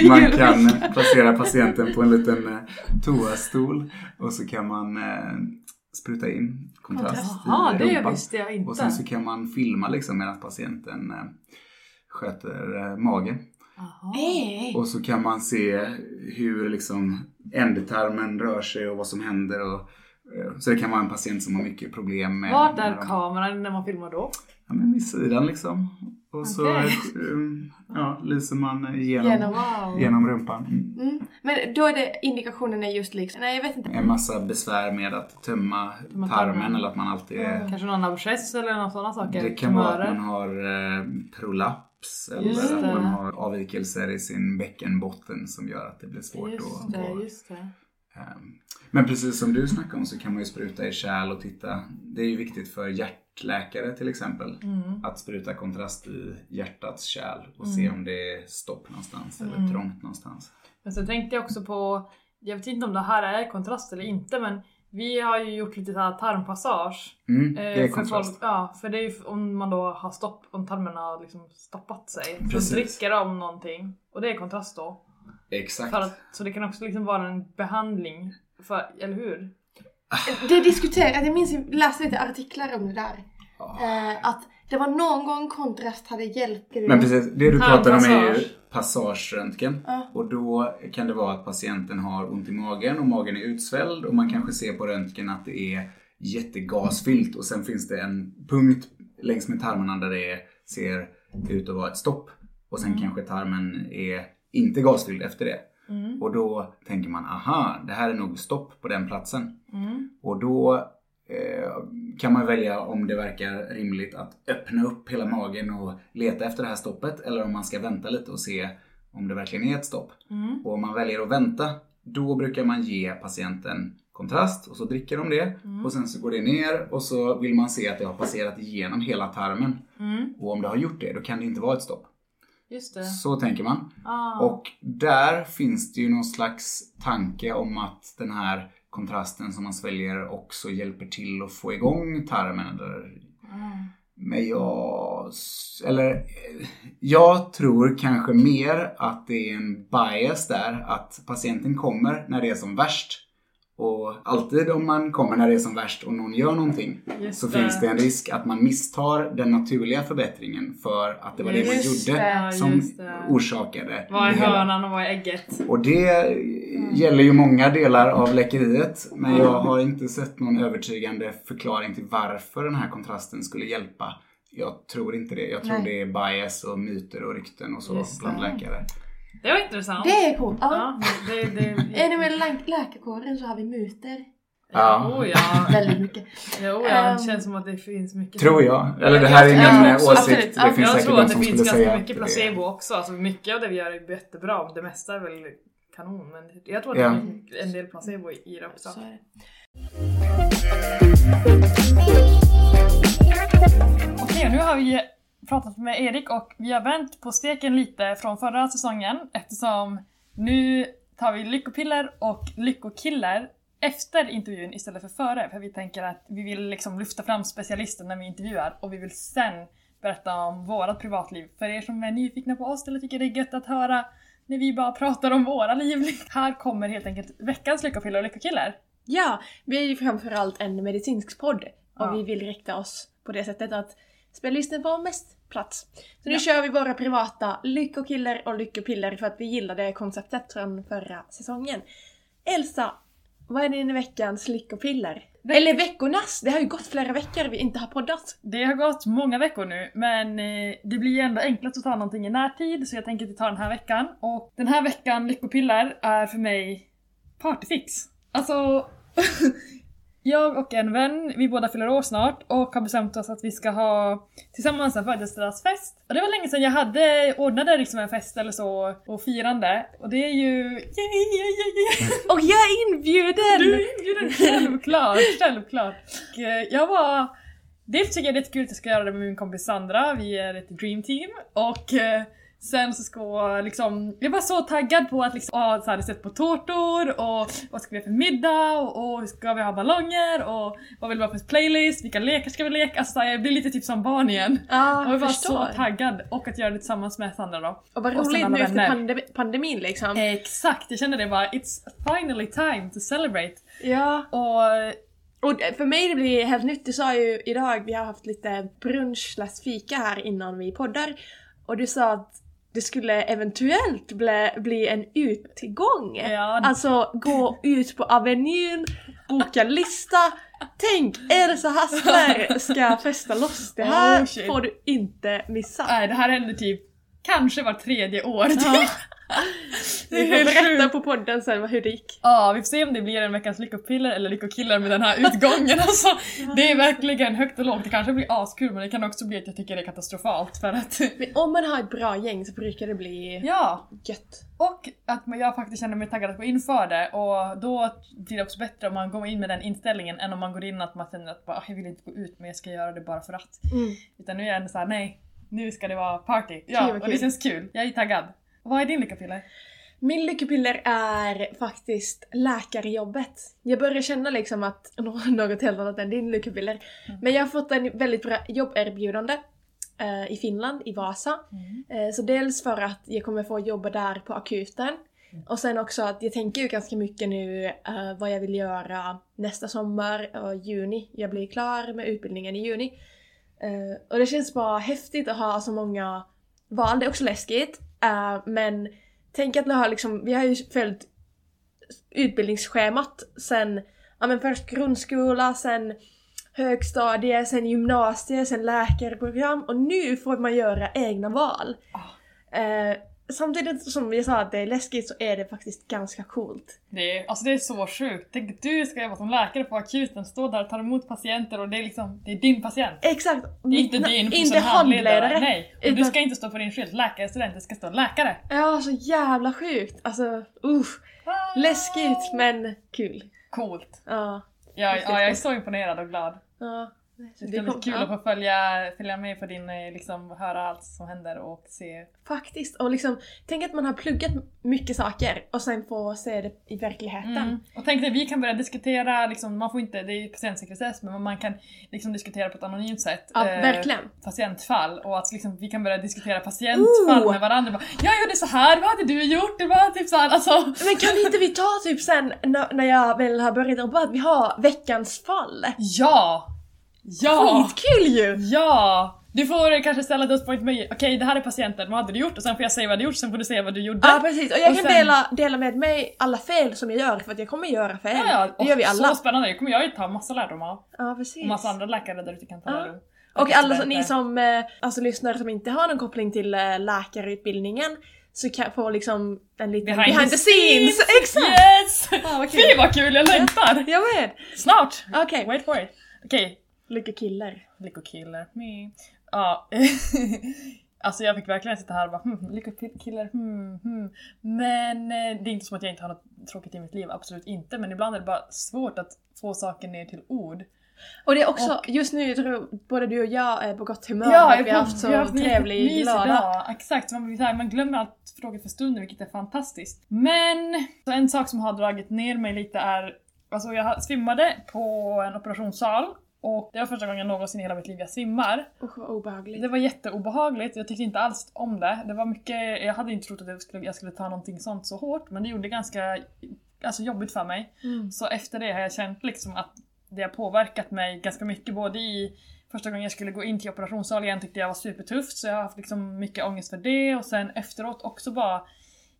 man kan placera patienten på en liten eh, toastol och så kan man eh, spruta in kontrast Jaha, i det rumpan. visste jag inte. Och sen så kan man filma liksom medan patienten eh, sköter eh, magen. Jaha. Eh, Och så kan man se hur liksom ändtarmen rör sig och vad som händer. Och, så det kan vara en patient som har mycket problem med... Vart är kameran när man filmar då? Ja, men vid sidan liksom. Och så Okej. eh, ja, lyser man Genom. Wow. genom rumpan. Mm. mm. Men då är det indikationen är just liksom, nej jag vet inte. En massa besvär med att tömma tarmen tarmen. eller att man alltid är... Kanske någon abscess eller några sådana saker? Det kan vara att Tumörer. man har eh, prolaps eller Just att det. man har avvikelser i sin bäckenbotten som gör att det blir svårt Just att... det, att- just det. Ehm, Men precis som du snackade om så kan man ju spruta i kärl och titta. Det är ju viktigt för hjärtläkare till exempel. Mm. Att spruta kontrast i hjärtats kärl och se om det är stopp någonstans eller Mm. trångt någonstans. Men så tänkte jag också på, jag vet inte om det här är kontrast eller inte men vi har ju gjort lite så här tarmpassage. Mm, eh, det är för kontrast. Folk, ja, för det är ju om man då har stopp, om tarmen har liksom stoppat sig. Precis. Så dricker de någonting. Och det är kontrast då. Exakt. Att, så det kan också liksom vara en behandling. För, eller hur? Det diskuteras, jag minns jag läste lite artiklar om det där. Eh, att det var någon gång kontrast hade hjälpt. Men precis, det du pratar om är ju passageröntgen. Ja. Och då kan det vara att patienten har ont i magen och magen är utsvälld och man kanske ser på röntgen att det är jättegasfyllt och sen finns det en punkt längs med tarmarna där det ser ut att vara ett stopp. Och sen kanske tarmen är inte gasfylld efter det. Mm. Och då tänker man, aha, det här är nog stopp på den platsen. Mm. Och då eh, kan man välja om det verkar rimligt att öppna upp hela magen och leta efter det här stoppet eller om man ska vänta lite och se om det verkligen är ett stopp. Mm. Och om man väljer att vänta, då brukar man ge patienten kontrast och så dricker de det och sen så går det ner och så vill man se att det har passerat igenom hela tarmen. Mm. Och om det har gjort det, då kan det inte vara ett stopp. Just det. Så tänker man. Ah. Och där finns det ju någon slags tanke om att den här kontrasten som man sväljer också hjälper till att få igång tarmen. Eller, Ah. men jag, eller, jag tror kanske mer att det är en bias där. Att patienten kommer när det är som värst. Och alltid om man kommer när det är som värst och någon gör någonting Just så det. finns det en risk att man misstar den naturliga förbättringen för att det var det man Just gjorde det, som just det. orsakade Vad är hönan och vad är ägget? Och det gäller ju många delar av läckeriet men jag har inte sett någon övertygande förklaring till varför den här kontrasten skulle hjälpa. Jag tror inte det. Jag tror Nej. det är bias och myter och rykten och så Just bland läkare. Det var intressant. Det är coolt. Ja. Ja, det, det, Är det med lä- läkarkåren så har vi muter. Ja. Jo, ja. Väldigt mycket. Jo, ja. Det Ehm, känns som att det finns mycket. Tror jag. Eller det här är min tror också- åsikt. absolut. Det Ja, finns jag säkert tror att det finns ganska mycket det placebo också. Alltså mycket av det vi gör är jättebra. Det mesta är väl kanon. Men jag tror att Ja. det finns en del placebo i det också. Så är det. Okej, nu har vi pratat med Erik och vi har vänt på steken lite från förra säsongen eftersom nu tar vi lyckopiller och lyckokillar efter intervjun istället för före. För vi tänker att vi vill liksom lyfta fram specialisten när vi intervjuar och vi vill sen berätta om vårat privatliv. För er som är nyfikna på oss eller tycker det är gött att höra när vi bara pratar om våra liv. Här kommer helt enkelt veckans lyckopiller och lyckokillar. Ja, vi är ju framförallt en medicinsk podd och Ja. vi vill rikta oss på det sättet att spellistan får mest plats. Så nu Ja. kör vi våra privata lyckokiller och lyckopiller för att vi gillade konceptet från förra säsongen. Elsa, vad är din veckans lyckopiller? Eller veckornas! Det har ju gått flera veckor vi inte har poddat. Det har gått många veckor nu, men eh, det blir ju ändå enklast att ta någonting i närtid, så jag tänker inte ta den här veckan. Och den här veckan, Lyckopiller, är för mig partyfix. Alltså, jag och en vän, vi båda fyller år snart och har bestämt oss att vi ska ha tillsammans en födelsedagsfest. Och det var länge sedan jag hade ordnade liksom en fest eller så, och firande. Och det är ju... Yay, yay, yay. Och jag är inbjuden! Du är inbjuden, självklart, självklart. Och, eh, jag var... Dels tycker jag det är kul att jag ska göra det med min kompis Sandra, vi är ett dream team. Och eh, sen så ska liksom, jag var så taggad på att liksom, ah, så här, sätta på tårtor och vad ska vi ha för middag och, och ska vi ha ballonger och vad vill vi ha för playlist, vilka lekar ska vi leka? Alltså jag blir lite typ som barn igen. Ja, och jag var förstår. så taggad och att göra det tillsammans med Sandra då. Och vad roligt nu efter vänner. pandem- pandemin liksom. Exakt, jag kände det bara, it's finally time to celebrate. Ja. Och Och för mig det blir helt nytt, du sa ju idag, vi har haft lite brunch fika här innan vi poddar. Och du sa att det skulle eventuellt bli, bli en utegång. Ja. Alltså gå ut på Avenyn, boka lista. Tänk, Elsa Hassler ska festa loss. Det här Oh, får du inte missa. Nej, det här händer typ kanske var tredje år. Ja. Det är Vi får berätta på podden sen hur det gick. Ja, vi får se om det blir en veckans lyckopiller eller lyckokillar med den här utgången. Alltså, det är verkligen högt och lågt. Det kanske blir askul men det kan också bli att jag tycker det är katastrofalt för att... Men om man har ett bra gäng så brukar det bli Ja, gött. och att jag faktiskt känner mig taggad att gå in för det och då blir det också bättre om man går in med den inställningen än om man går in att man känner att bara, "Ah, jag vill inte gå ut men jag ska göra det bara för att. Mm. Utan nu är jag ändå såhär, nej, nu ska det vara party. Ja, och det känns kul. Jag är taggad. Vad är din lyckopiller? Min lyckopiller är faktiskt läkarjobbet. Jag börjar känna liksom att nå- något helt annat än din lyckopiller. Men jag har fått en väldigt bra jobberbjudande eh, i Finland, i Vasa. Eh, så dels för att jag kommer få jobba där på akuten. Och sen också att jag tänker ju ganska mycket nu eh, vad jag vill göra nästa sommar och juni. Jag blir klar med utbildningen i juni. Eh, och det känns bara häftigt att ha så många val. Det är också läskigt. Eh, men tänk att vi har liksom, vi har ju följt utbildningsschemat sen, ja men först grundskola, sen högstadie, sen gymnasie, sen läkarprogram och nu får man göra egna val. Eh, samtidigt som jag sa att det är läskigt så är det faktiskt ganska coolt. Det är, alltså det är så sjukt. Tänk du ska jobba som läkare på akuten, stå där och ta emot patienter och det är liksom, det är din patient. Exakt! Det är inte din inte handledare. Nej, och du utan- ska inte stå på din skylt läkarstudent, det ska stå läkare. Ja, så jävla sjukt! Alltså, usch. Läskigt men kul. Coolt. Ja. Ja, Riktigt ja, jag är så imponerad och glad. ja. Det ska bli kul ja. att få följa, följa med på din, eh, liksom höra allt som händer och se. Faktiskt. Och liksom, tänk att man har pluggat mycket saker och sen få se det i verkligheten. Mm. Och tänk dig, vi kan börja diskutera, liksom, man får inte, det är ju patientsekretess, men man kan liksom diskutera på ett anonymt sätt. Ja, eh, verkligen. patientfall och att liksom, vi kan börja diskutera patientfall Oh! med varandra. Bara, jag gjorde så här, vad hade du gjort? Det var typ så här, alltså. Men kan inte vi ta typ sen när, när jag väl har börjat jobba att vi har veckans fall? Ja! Ja! Skitkul ju! Ja! Du får kanske ställa dödspoäng till mig. Okej, det här är patienten, vad hade du gjort? Och sen får jag säga vad du gjort, sen får du säga vad du gjorde. Ja precis, och jag Och kan sen- dela, dela med mig alla fel som jag gör för att jag kommer göra fel. Ja, ja. Det gör vi Och alla. Så spännande, det kommer jag ju ta massa lärdom av. Ja precis. Och massa andra läkare där ute kan ta Ja. lärdom. Och alla som, ni som eh, alltså, lyssnar som inte har någon koppling till eh, läkarutbildningen så kan få liksom en liten behind, the scenes! Exakt! Yes! Ja, vad. Fy vad kul, jag längtar! Jag med! Snart! Okej, Wait for it. Okej, lycka killar. lyckokiller. Me. Ja. alltså jag fick verkligen sitta här och bara hmm, lyckokiller, hmm, hmm. Men eh, det är inte som att jag inte har något tråkigt i mitt liv, absolut inte. Men ibland är det bara svårt att få saker ner till ord. Och det är också, just nu jag tror både du och jag är på gott humör Ja, för vi har haft så trevlig, mysig glada. dag. Exakt, man, här, man glömmer allt frågor för stunden vilket är fantastiskt. Men så en sak som har dragit ner mig lite är, alltså jag svimmade på en operationssal och det var första gången någonsin i hela mitt liv jag svimmar. Usch vad obehagligt. Det var jätteobehagligt, jag tyckte inte alls om det. Det var mycket, jag hade inte trott att jag skulle, jag skulle ta någonting sånt så hårt men det gjorde det ganska alltså, jobbigt för mig. Mm. Så efter det har jag känt liksom att det har påverkat mig ganska mycket både i Första gången jag skulle gå in till operationssal igen tyckte jag var supertufft så jag har haft liksom mycket ångest för det och sen efteråt också bara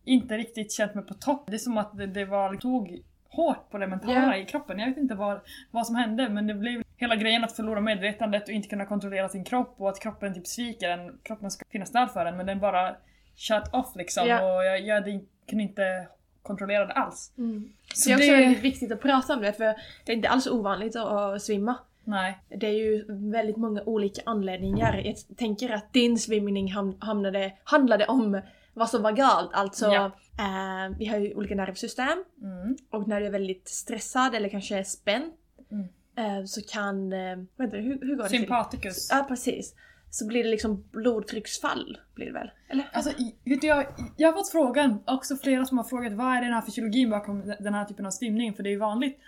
inte riktigt känt mig på topp. Det är som att det, det var, tog hårt på det mentala Ja. i kroppen. Jag vet inte vad, vad som hände men det blev hela grejen att förlora medvetandet och inte kunna kontrollera sin kropp och att kroppen typ sviker en. Kroppen ska finnas där för en men den bara shut off liksom Ja. och jag, jag kunde inte kontrollera det alls. Mm. Så det är också det- väldigt viktigt att prata om det för det är inte alls ovanligt att, att svimma. Nej. Det är ju väldigt många olika anledningar. Jag tänker att din svimning ham- hamnade, handlade om vad som var galt. Alltså, Ja. eh, vi har ju olika nervsystem Mm. och när du är väldigt stressad eller kanske spänd Mm. Eh, så kan... Eh, vänta, hur, hur går det? Sympaticus. Ja, precis. Så blir det liksom blodtrycksfall, blir det väl? Eller? Alltså, vet du, jag, jag har fått frågan, också flera som har frågat vad är den här fysiologin bakom den här typen av svimning, för det är ju vanligt.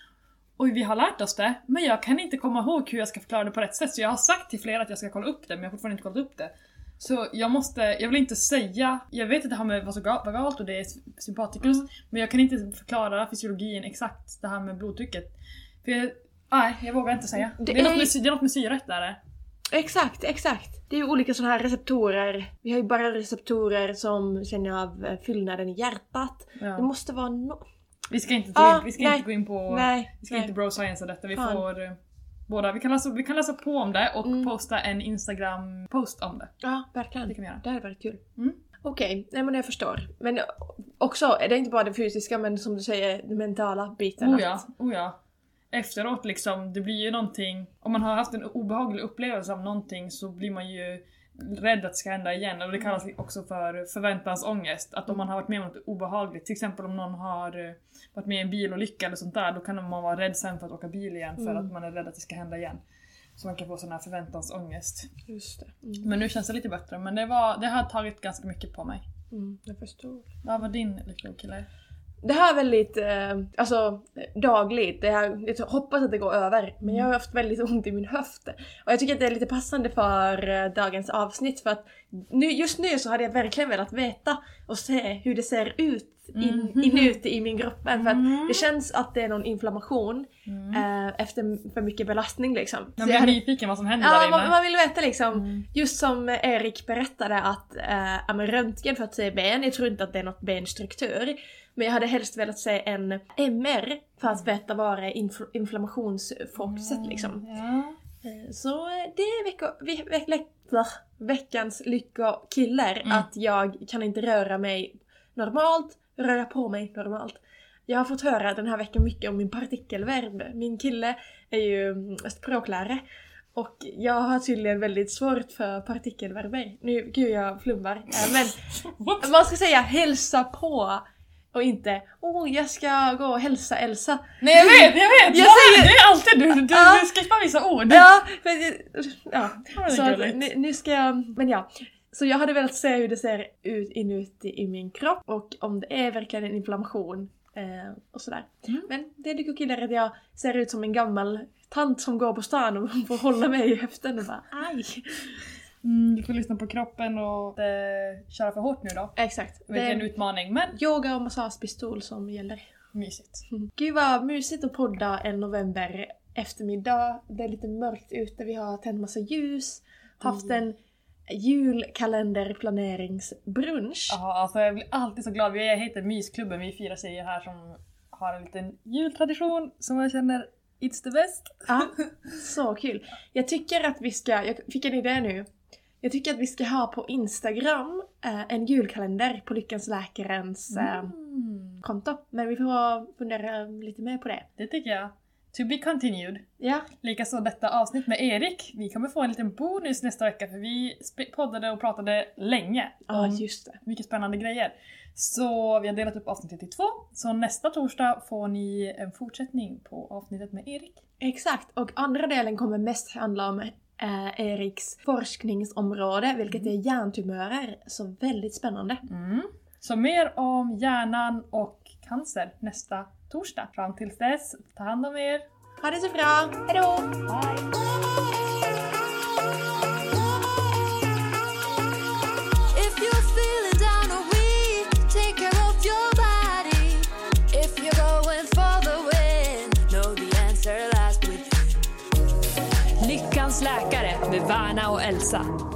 Och vi har lärt oss det, men jag kan inte komma ihåg hur jag ska förklara det på rätt sätt, så jag har sagt till flera att jag ska kolla upp det, men jag har fortfarande inte kollat upp det. Så jag måste, jag vill inte säga, jag vet att det har med vasogalt och det är sympaticus, Mm. men jag kan inte förklara fysiologin exakt, det här med blodtrycket. För jag, nej, jag vågar inte säga. Det Det, är, något är- med, sy- det är något med syret där. är. Exakt, exakt. Det är ju olika sådana här receptorer. Vi har ju bara receptorer som känner av eh, fyllnaden i hjärtat. Det Ja. måste vara no... Vi ska inte, Ah, in, vi ska nej, inte gå in på Nej. Vi ska nej. inte bro science detta, vi Fan. får eh, båda. Vi kan, läsa, vi kan läsa på om det och Mm. posta en Instagram-post om det. Ja, verkligen. Det kan vi göra. Det hade varit kul. Mm. Okej, nej men jag förstår. Men också, är det inte bara det fysiska men som du säger, den mentala biten. Oh ja, oh ja. Efteråt liksom, det blir ju någonting, om man har haft en obehaglig upplevelse av någonting så blir man ju rädd att det ska hända igen. Och det kallas också för förväntansångest. Att om man har varit med om något obehagligt, till exempel om någon har eh, varit med i en bilolycka eller sånt där, då kan man vara rädd sen för att åka bil igen för Mm. att man är rädd att det ska hända igen. Så man kan få sån här förväntansångest. Just det. Mm. Men nu känns det lite bättre, men det, var, det har tagit ganska mycket på mig. Mm, jag förstår. Vad var din lyckokille? Det här är väldigt, eh, alltså dagligt. Det här, jag hoppas att det går över. Men jag har haft väldigt ont i min höft. Och jag tycker att det är lite passande för eh, dagens avsnitt för att nu, just nu så hade jag verkligen velat veta och se hur det ser ut in, Mhm. inuti i min gruppen. För att Mm. det känns att det är någon inflammation Mm. eh, efter för mycket belastning liksom. Blir jag hade- nyfiken vad som händer där Ja, inne. man, man vill veta liksom. Mm. Just som Erik berättade att ja, men röntgen för att se ben, jag tror inte att det är något benstruktur. Men jag hade helst velat se en MR för att veta vad det är infl- inflammationsfokuset liksom. Ja. Eh, Så eh, det är vecko, ve, ve, blah, veckans lyckokiller Mm. att jag kan inte röra mig normalt, röra på mig normalt. Jag har fått höra den här veckan mycket om min partikelverb. Min kille är ju mm, språklärare och jag har tydligen väldigt svårt för partikelverber. Nu, gud jag flummar. Eh, Men man ska säga hälsa på. Och inte åh jag ska gå och hälsa Elsa. Nej jag vet, jag vet! Jag ja, säger- Det är alltid du, du, du skippar vissa ord. Ja, för, ja. Så att, nu, nu ska jag, men ja. Så jag hade velat se hur det ser ut inuti i min kropp och om det är verkligen en inflammation eh, och sådär. Mm. Men det du killar att jag ser ut som en gammal tant som går på stan och får hålla mig i höften och bara aj. Mm, du får lyssna på kroppen och eh, köra för hårt nu då. Exakt. Det är utmaning, men yoga och massagepistol som gäller. mysigt. Gud vad mysigt att podda en november eftermiddag. Det är lite mörkt ute, vi har tänt massa ljus, haft en julkalenderplaneringsbrunch. Ja, alltså jag blir alltid så glad. Vi heter Mysklubben, vi är fyra tjejer här som har en liten jultradition som jag känner It's the best. Ja, så kul. Jag tycker att vi ska, jag fick en idé nu. Jag tycker att vi ska ha på Instagram eh, en julkalender på Lyckans Läkarens eh, Mm, konto. Men vi får fundera lite mer på det. det tycker jag. To be continued. Ja, Likaså detta avsnitt med Erik. Vi kommer få en liten bonus nästa vecka för vi poddade och pratade länge ja om just det. mycket spännande grejer. Så vi har delat upp avsnittet i två. Så nästa torsdag får ni en fortsättning på avsnittet med Erik. Exakt, och andra delen kommer mest handla om eh, Eriks forskningsområde, vilket är hjärntumörer. Så väldigt spännande. Mm. Så mer om hjärnan och cancer nästa torsdag. Fram tills dess, ta hand om er. Ha det så bra, hejdå! Bye! Med Värna och Elsa.